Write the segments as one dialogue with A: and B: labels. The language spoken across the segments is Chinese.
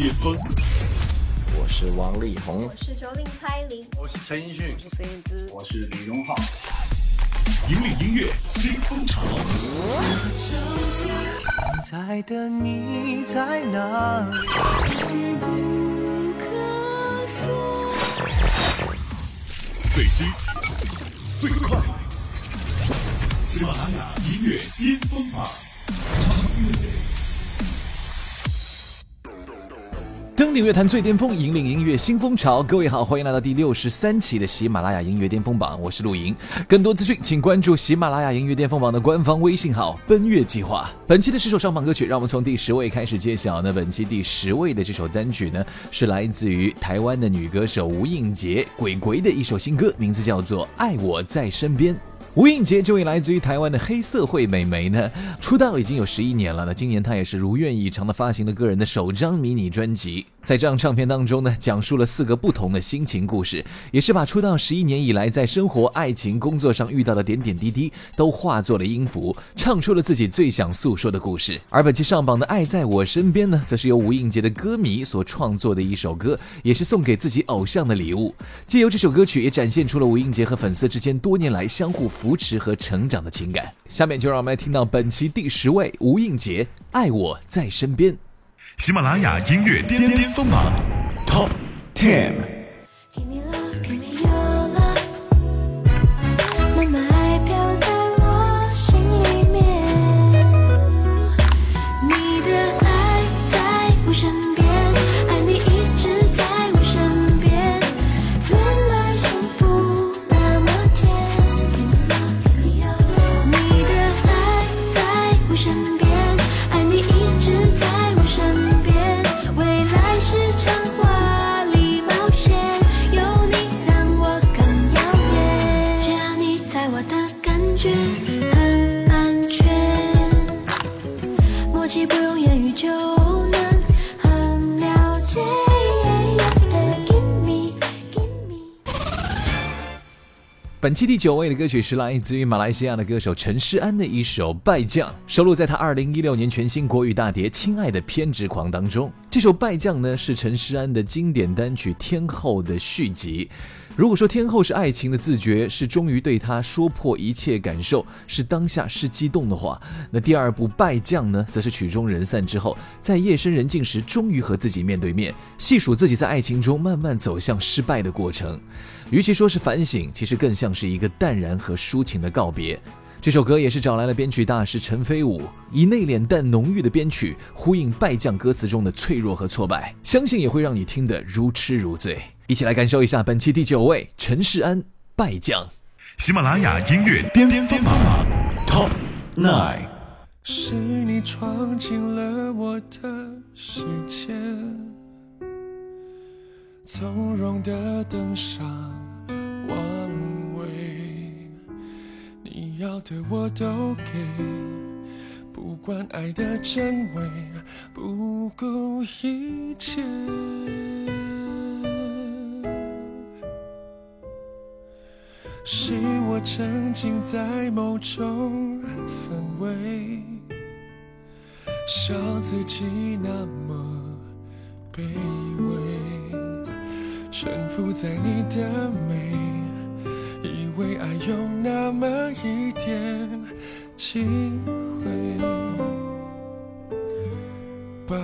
A: 巅峰。
B: 我是王力宏，
C: 我是九零蔡琳，
D: 我是陈奕迅，
C: 我是燕姿，
E: 我是李荣浩。
A: 引领音乐新风潮。
F: 在的你在哪里？
A: 最新最快，喜马拉雅音乐巅峰榜。
G: 登顶乐坛最巅峰，引领音乐新风潮。各位好，欢迎来到第六十三期的喜马拉雅音乐巅峰榜，我是陆莹。更多资讯，请关注喜马拉雅音乐巅峰榜的官方微信号“奔月计划”。本期的十首上榜歌曲，让我们从第十位开始揭晓。那本期第十位的这首单曲呢，是来自于台湾的女歌手吴映洁鬼鬼的一首新歌，名字叫做《爱我在身边》。吴映洁这位来自于台湾的黑涩会美眉呢，出道已经有十一年了。那今年她也是如愿以偿的发行了个人的首张迷你专辑。在这张唱片当中呢，讲述了四个不同的心情故事，也是把出道十一年以来在生活、爱情、工作上遇到的点点滴滴都化作了音符，唱出了自己最想诉说的故事。而本期上榜的《爱在我身边》呢，则是由吴映洁的歌迷所创作的一首歌，也是送给自己偶像的礼物。借由这首歌曲，也展现出了吴映洁和粉丝之间多年来相互。扶持和成长的情感。下面就让我们来听到本期第十位吴映洁《爱我在身边》。
A: 喜马拉雅音乐巅巅峰榜 Top Ten。
G: 本期第九位的歌曲是来自于马来西亚的歌手陈诗安的一首《败将》，收录在他二零一六年全新国语大碟《亲爱的偏执狂》当中。这首《败将》呢是陈诗安的经典单曲《天后》的续集。如果说天后是爱情的自觉，是终于对他说破一切感受，是当下是激动的话，那第二部《败将》呢，则是曲终人散之后，在夜深人静时，终于和自己面对面，细数自己在爱情中慢慢走向失败的过程。与其说是反省，其实更像是一个淡然和抒情的告别。这首歌也是找来了编曲大师陈飞武，以内敛但浓郁的编曲呼应败将歌词中的脆弱和挫败，相信也会让你听得如痴如醉。一起来感受一下本期第九位陈世安《败将》。
A: 喜马拉雅音乐巅巅巅榜 Top Nine。
F: 是你闯进了我的世界。从容的登上王位，你要的我都给，不管爱的真伪，不顾一切。是我沉浸在某种氛围，笑自己那么卑微。沉浮在你的美，以为爱有那么一点机会，败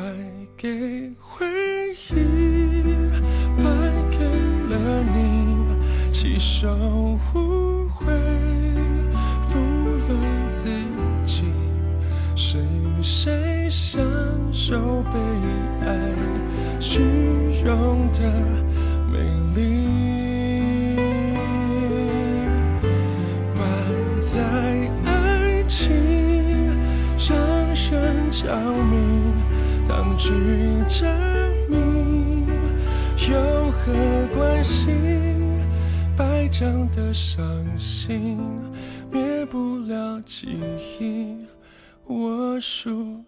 F: 何关系？败将的伤心，灭不了记忆，我输。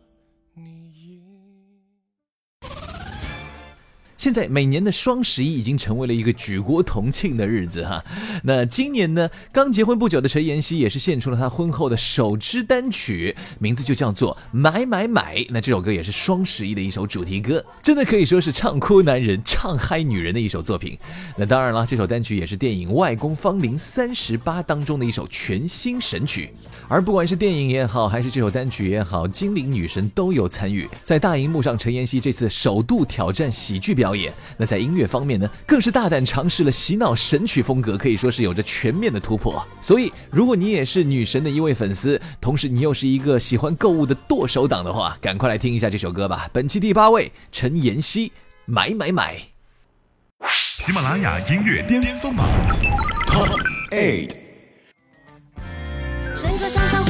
G: 现在每年的双十一已经成为了一个举国同庆的日子哈。那今年呢，刚结婚不久的陈妍希也是献出了她婚后的首支单曲，名字就叫做《买买买》。那这首歌也是双十一的一首主题歌，真的可以说是唱哭男人、唱嗨女人的一首作品。那当然了，这首单曲也是电影《外公芳龄三十八》当中的一首全新神曲。而不管是电影也好，还是这首单曲也好，精灵女神都有参与。在大荧幕上，陈妍希这次首度挑战喜剧表演。那在音乐方面呢，更是大胆尝试了洗脑神曲风格，可以说是有着全面的突破。所以，如果你也是女神的一位粉丝，同时你又是一个喜欢购物的剁手党的话，赶快来听一下这首歌吧。本期第八位，陈妍希，买买买。
H: 喜马拉雅音乐巅峰榜 Top Eight。
I: 整个商场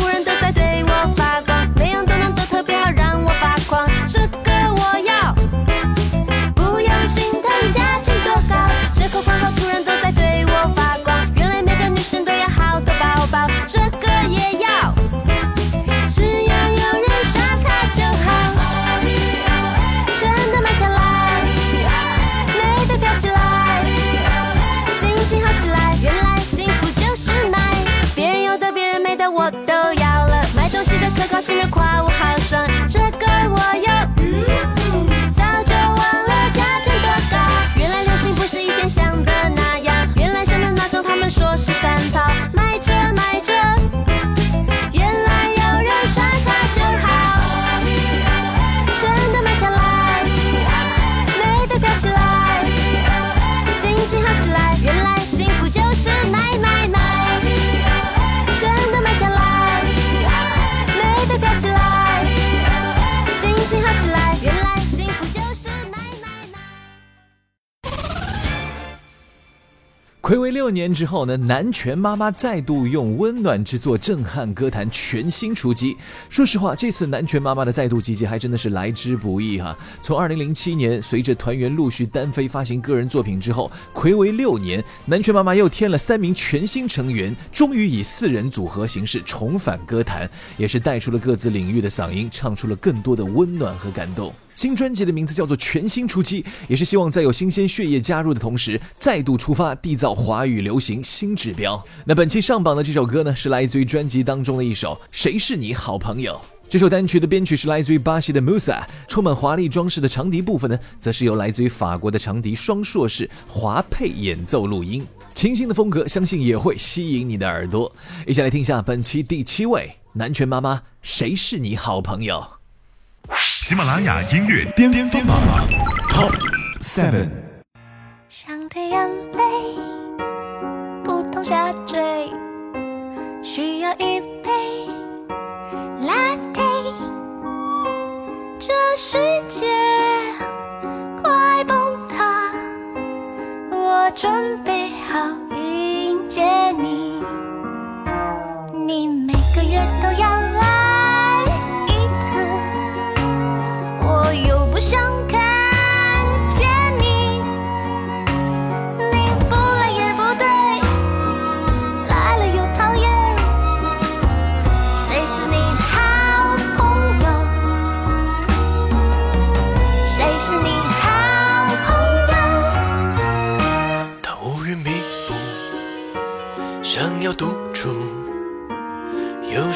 G: 六年之后呢，南拳妈妈再度用温暖之作震撼歌坛，全新出击。说实话，这次南拳妈妈的再度集结还真的是来之不易哈。从二零零七年随着团员陆续单飞发行个人作品之后，暌违六年，南拳妈妈又添了三名全新成员，终于以四人组合形式重返歌坛，也是带出了各自领域的嗓音，唱出了更多的温暖和感动。新专辑的名字叫做《全新出击》，也是希望在有新鲜血液加入的同时，再度出发，缔造华语流行新指标。那本期上榜的这首歌呢，是来自于专辑当中的一首《谁是你好朋友》。这首单曲的编曲是来自于巴西的 Musa，充满华丽装饰的长笛部分呢，则是由来自于法国的长笛双硕士华佩演奏录音。清新的风格，相信也会吸引你的耳朵。一起来听一下本期第七位南拳妈妈《谁是你好朋友》。
H: 喜马拉雅音乐巅巅峰榜 Top Seven。
I: 想对眼泪不痛下坠，需要一杯 latte。这世界快崩塌，我准备好迎接你。你每个月都要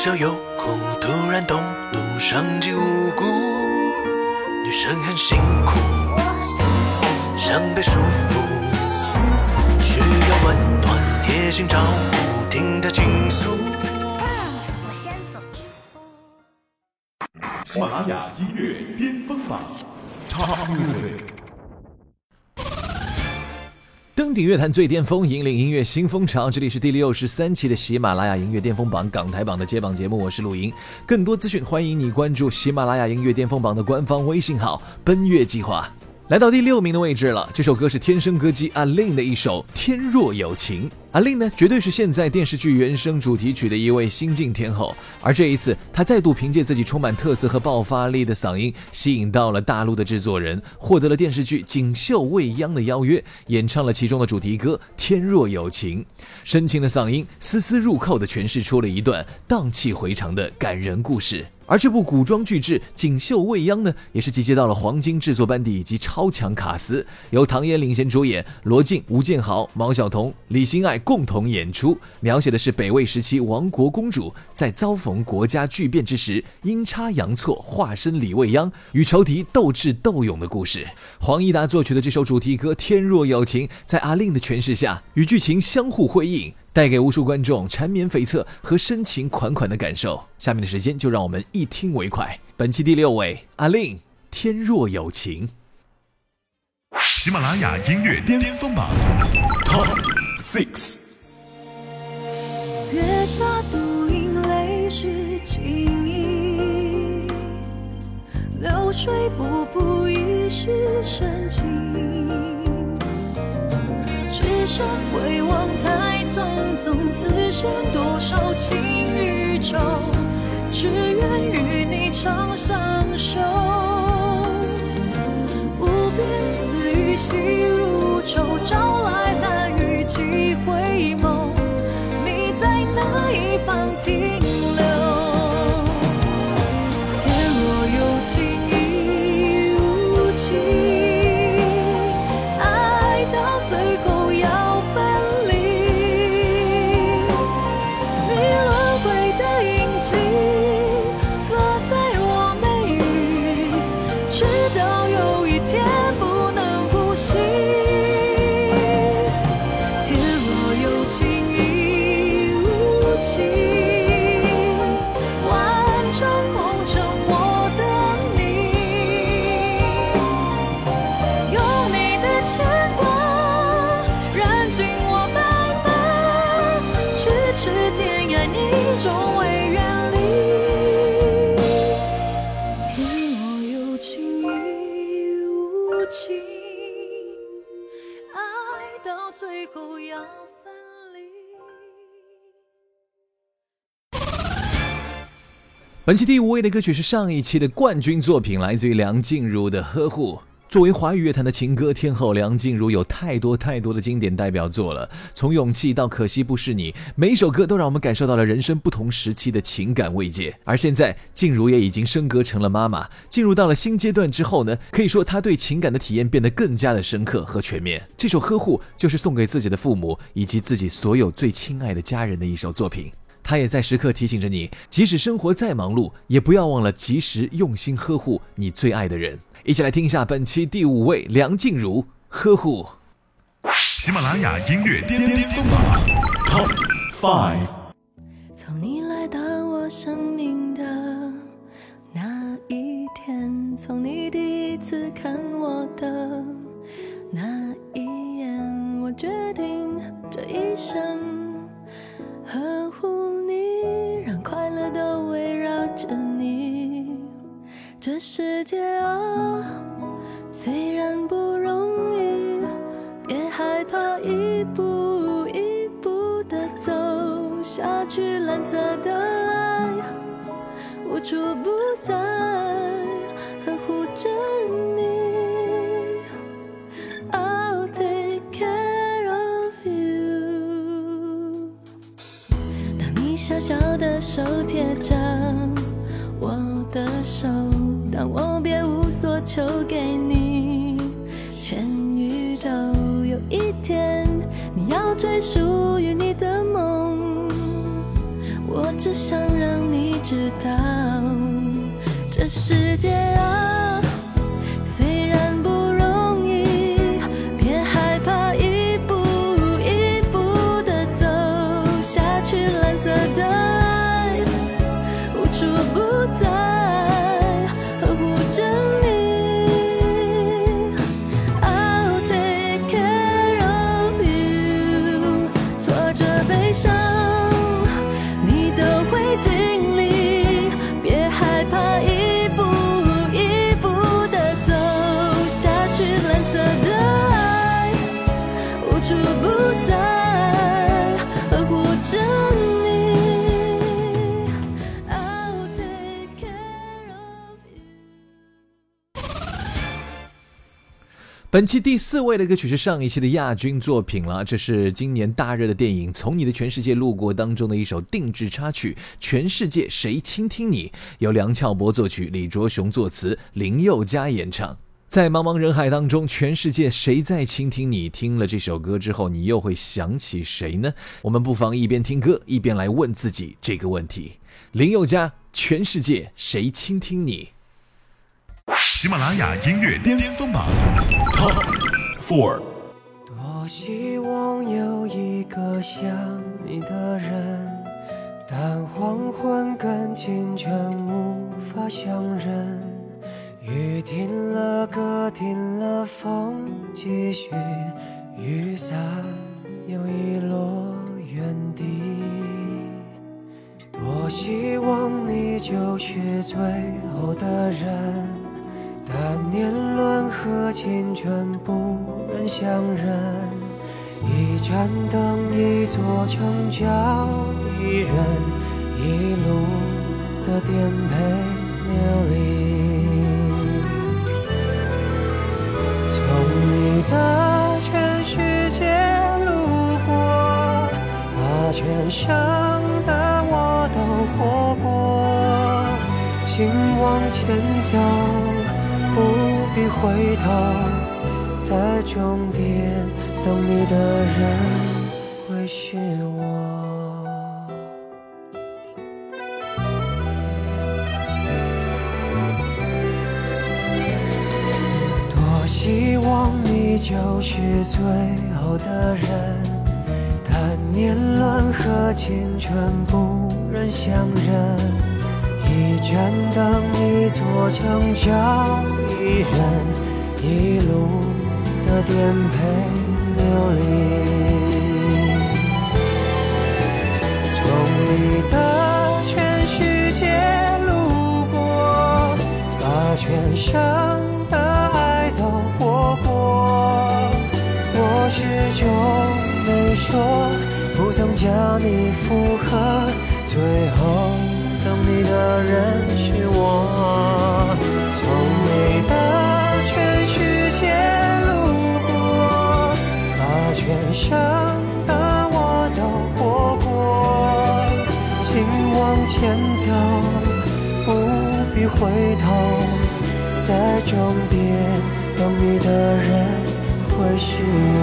I: 又
D: 笑又哭，突然动怒，伤及无辜。女生很辛苦，想被束缚，需要温暖，贴心照顾，听她倾诉。
I: 我先走一步。
H: 喜马拉雅音乐巅峰榜 Top Music。
G: 登顶乐坛最巅峰，引领音乐新风潮。这里是第六十三期的喜马拉雅音乐巅峰榜港台榜的揭榜节目，我是陆莹。更多资讯，欢迎你关注喜马拉雅音乐巅峰榜的官方微信号“奔月计划”。来到第六名的位置了，这首歌是天生歌姬阿令的一首《天若有情》。阿令呢，绝对是现在电视剧原声主题曲的一位新晋天后。而这一次，她再度凭借自己充满特色和爆发力的嗓音，吸引到了大陆的制作人，获得了电视剧《锦绣未央》的邀约，演唱了其中的主题歌《天若有情》。深情的嗓音，丝丝入扣地诠释出了一段荡气回肠的感人故事。而这部古装巨制《锦绣未央》呢，也是集结到了黄金制作班底以及超强卡司，由唐嫣领衔主演，罗晋、吴建豪、毛晓彤、李心爱共同演出，描写的是北魏时期亡国公主在遭逢国家巨变之时，阴差阳错化身李未央，与仇敌斗智斗勇的故事。黄义达作曲的这首主题歌《天若有情》，在阿令的诠释下，与剧情相互辉映。带给无数观众缠绵悱恻和深情款款的感受。下面的时间就让我们一听为快。本期第六位，阿令《天若有情》。
A: 喜马拉雅音乐巅峰榜 Top Six。
C: 月下独饮泪湿青衣，流水不负一世深情。只身回望太匆匆，此生多少情与愁，只愿与你长相守。无边丝雨细如愁，朝来寒雨几回眸，你在哪一方停最后要分离。
G: 本期第五位的歌曲是上一期的冠军作品，来自于梁静茹的《呵护》。作为华语乐坛的情歌天后，梁静茹有太多太多的经典代表作了。从《勇气》到《可惜不是你》，每一首歌都让我们感受到了人生不同时期的情感慰藉。而现在，静茹也已经升格成了妈妈，进入到了新阶段之后呢，可以说她对情感的体验变得更加的深刻和全面。这首《呵护》就是送给自己的父母以及自己所有最亲爱的家人的一首作品。他也在时刻提醒着你，即使生活再忙碌，也不要忘了及时用心呵护你最爱的人。一起来听一下本期第五位梁静茹《呵护》。
A: 喜马拉雅音乐巅巅峰榜 Top Five。
C: 从你来到我生命的那一天，从你第一次看我的那一眼，我决定这一生呵这世界啊，虽然不容易，别害怕一步一步的走下去，蓝色的爱无处不在，呵护着你。I'll take care of you。当你小小的手贴着求给你全宇宙。有一天你要追属于你的梦，我只想让你知道，这世界啊，虽然
G: 本期第四位的歌曲是上一期的亚军作品了，这是今年大热的电影《从你的全世界路过》当中的一首定制插曲，《全世界谁倾听你》，由梁翘柏作曲，李卓雄作词，林宥嘉演唱。在茫茫人海当中，全世界谁在倾听你？听了这首歌之后，你又会想起谁呢？我们不妨一边听歌，一边来问自己这个问题。林宥嘉，《全世界谁倾听你》。
A: 喜马拉雅音乐巅峰榜 Top Four。
E: 多希望有一个像你的人，但黄昏跟清晨无法相认。雨停了，歌停了，风继续，雨伞又遗落原地。多希望你就是最后的人，但年轮和青春不忍相认。一盏灯，一座城，叫一人，一路的颠沛流离。从你的全世界路过，把全盛的我都活过。请往前走，不必回头，在终点等你的人会是我。多希望你就是最后的人，但年轮和青春不忍相认。一盏灯，一座城，叫一人，一路的颠沛流离。从你的全世界路过，把全盛的爱都活过。我始终没说，不曾将你附和，最后等你的人是我。从你的全世界路过，把全盛的我都活过。请往前走，不必回头，在终点等你的人会是我。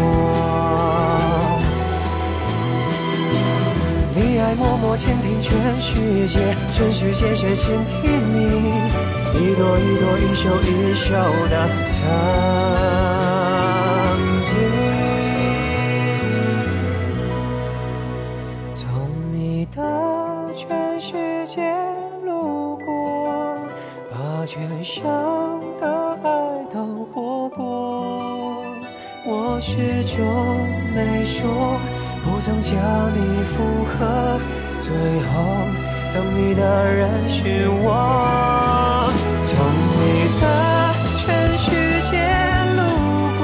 E: 你爱默默倾听全世界，全世界谁倾听你？一朵一朵，一首一首的曾经。从你的全世界路过，把全盛的爱都活过。我始终没说，不曾将你附和，最后等你的人是我。从你的全世界路过，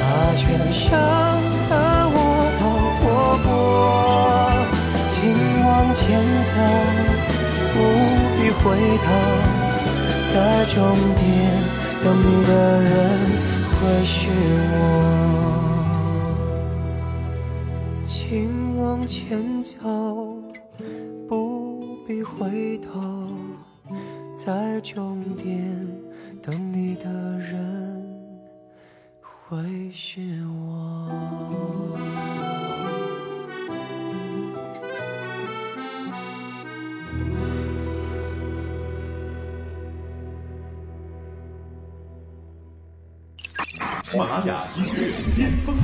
E: 把全盛的我都活过。请往前走，不必回头，在终点等你的人。会是我，前走，不必回头，在终点等你的人会是我。
A: 喜马拉雅音乐巅峰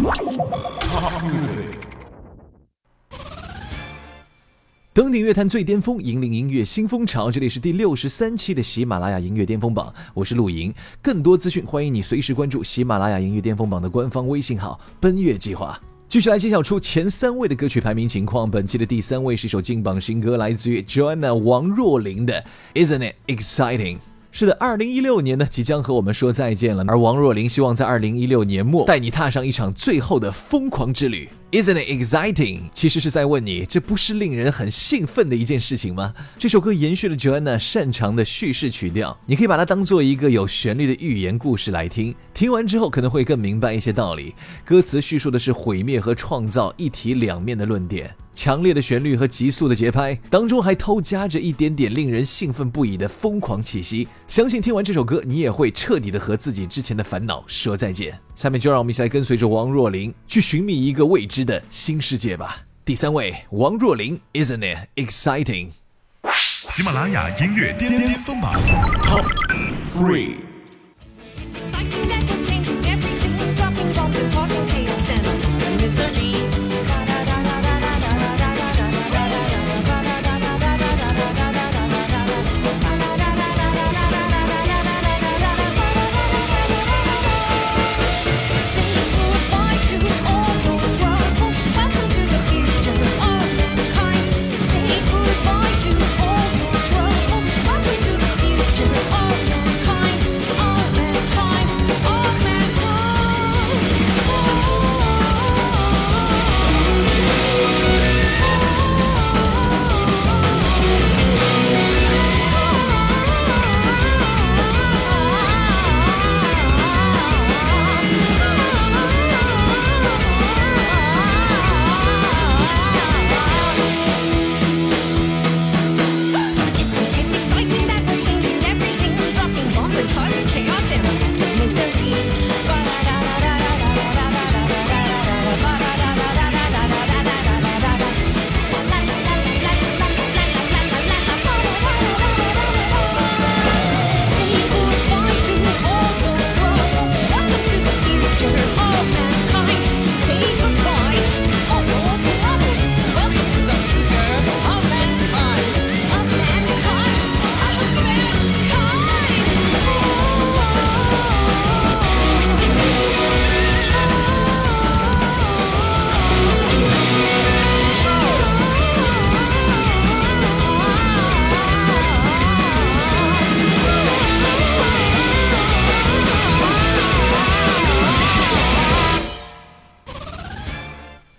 G: 登顶乐坛最巅峰，引领音乐新风潮。这里是第六十三期的喜马拉雅音乐巅峰榜，我是陆莹。更多资讯，欢迎你随时关注喜马拉雅音乐巅峰榜的官方微信号“奔月计划”。继续来揭晓出前三位的歌曲排名情况。本期的第三位是首劲榜新歌，来自于 Joanna 王若琳的《Isn't It Exciting》。是的，二零一六年呢即将和我们说再见了，而王若琳希望在二零一六年末带你踏上一场最后的疯狂之旅。Isn't it exciting？其实是在问你，这不是令人很兴奋的一件事情吗？这首歌延续了 Joanna 擅长的叙事曲调，你可以把它当做一个有旋律的寓言故事来听，听完之后可能会更明白一些道理。歌词叙述的是毁灭和创造一体两面的论点，强烈的旋律和急速的节拍当中还偷夹着一点点令人兴奋不已的疯狂气息。相信听完这首歌，你也会彻底的和自己之前的烦恼说再见。下面就让我们一起来跟随着王若琳去寻觅一个未知的新世界吧。第三位，王若琳，Isn't it exciting？
A: 喜马拉雅音乐巅巅峰榜 Top Three。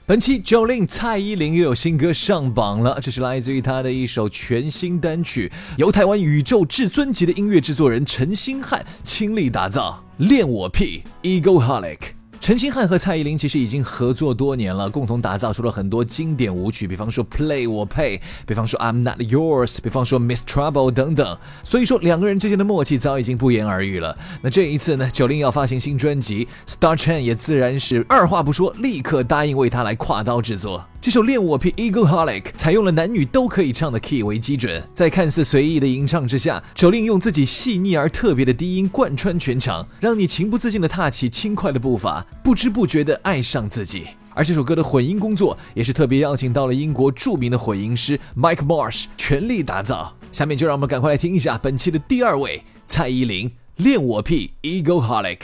G: 本期 Jolin 蔡依林又有新歌上榜了，这是来自于她的一首全新单曲，由台湾宇宙至尊级的音乐制作人陈星汉倾力打造，《恋我癖 Egoholic》。陈星汉和蔡依林其实已经合作多年了，共同打造出了很多经典舞曲，比方说《Play 我配》，比方说《I'm Not Yours》，比方说《Miss Trouble》等等。所以说两个人之间的默契早已经不言而喻了。那这一次呢，九零要发行新专辑，Star Chen 也自然是二话不说，立刻答应为他来跨刀制作。这首《恋我癖 Egoholic》采用了男女都可以唱的 key 为基准，在看似随意的吟唱之下，九令用自己细腻而特别的低音贯穿全场，让你情不自禁地踏起轻快的步伐，不知不觉地爱上自己。而这首歌的混音工作也是特别邀请到了英国著名的混音师 Mike Marsh 全力打造。下面就让我们赶快来听一下本期的第二位蔡依林《恋我癖 Egoholic》。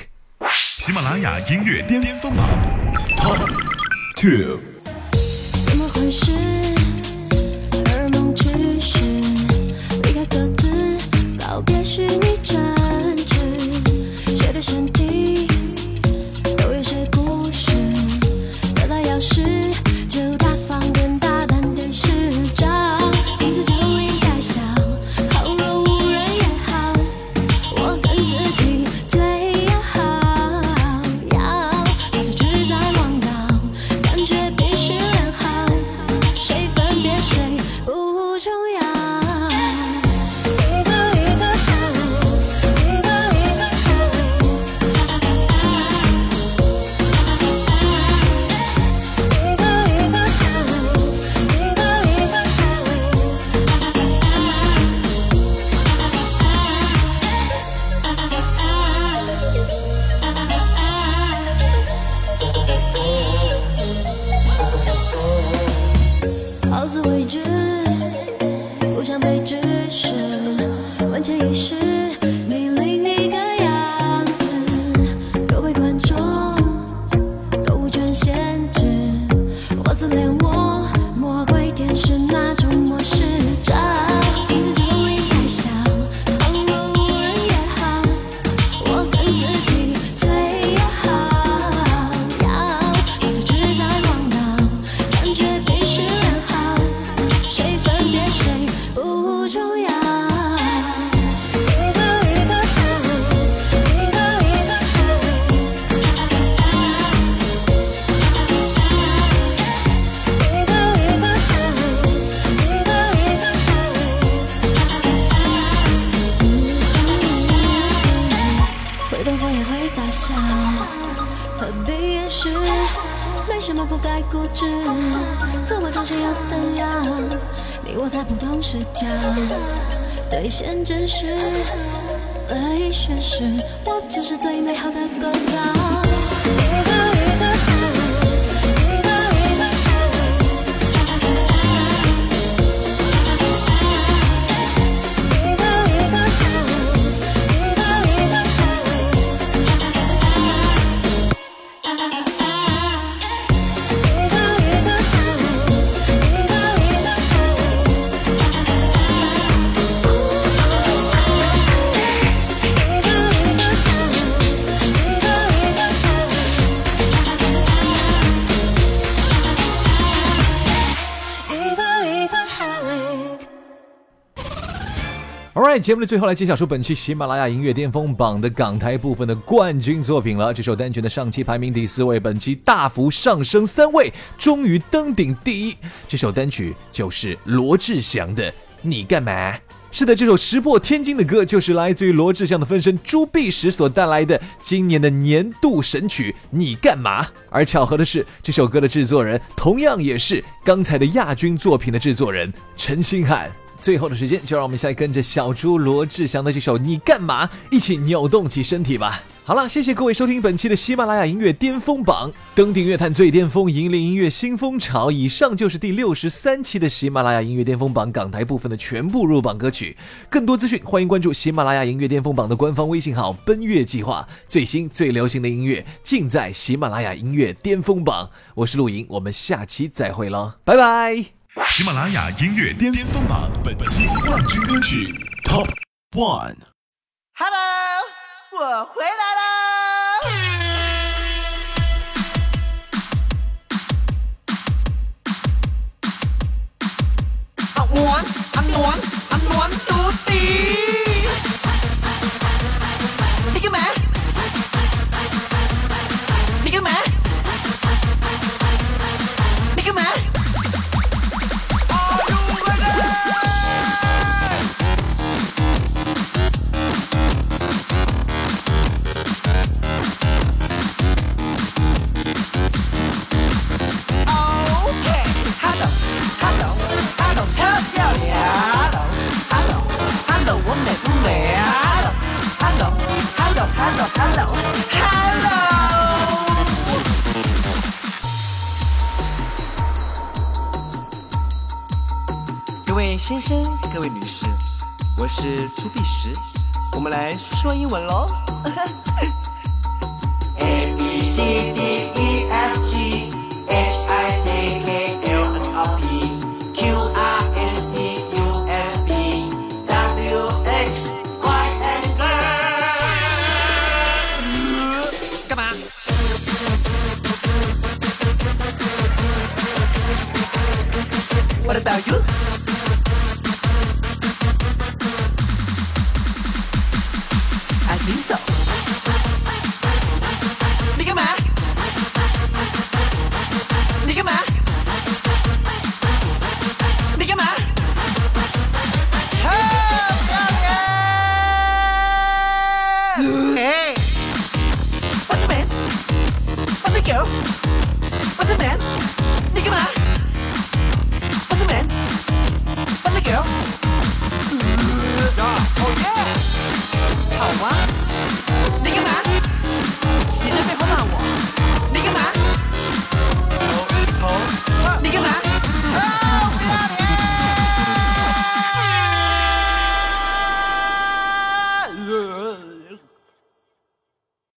A: 喜马拉雅音乐巅峰榜 Top Two。
I: 而梦只是离开，各自告别。虚拟、真挚，谁的身体都有些故事，得到钥匙。是，我就是最美好的
G: Alright，节目的最后来揭晓出本期喜马拉雅音乐巅峰榜的港台部分的冠军作品了。这首单曲的上期排名第四位，本期大幅上升三位，终于登顶第一。这首单曲就是罗志祥的《你干嘛》。是的，这首石破天惊的歌，就是来自于罗志祥的分身朱碧石所带来的今年的年度神曲《你干嘛》。而巧合的是，这首歌的制作人同样也是刚才的亚军作品的制作人陈星汉。最后的时间，就让我们现在跟着小猪罗志祥的这首《你干嘛》一起扭动起身体吧。好了，谢谢各位收听本期的喜马拉雅音乐巅峰榜，登顶乐坛最巅峰，引领音乐新风潮。以上就是第六十三期的喜马拉雅音乐巅峰榜港台部分的全部入榜歌曲。更多资讯，欢迎关注喜马拉雅音乐巅峰榜的官方微信号“奔月计划”，最新最流行的音乐尽在喜马拉雅音乐巅峰榜。我是陆莹，我们下期再会喽，拜拜。
H: 喜马拉雅音乐巅峰榜本期冠军歌曲 Top One。
J: Hello，我回来啦。暖，暖，暖到底。各位女士，我是朱碧石，我们来说英文喽。A B C D E F G H I J K L N O P Q R S T U V W X Y and Z。干嘛？What about you?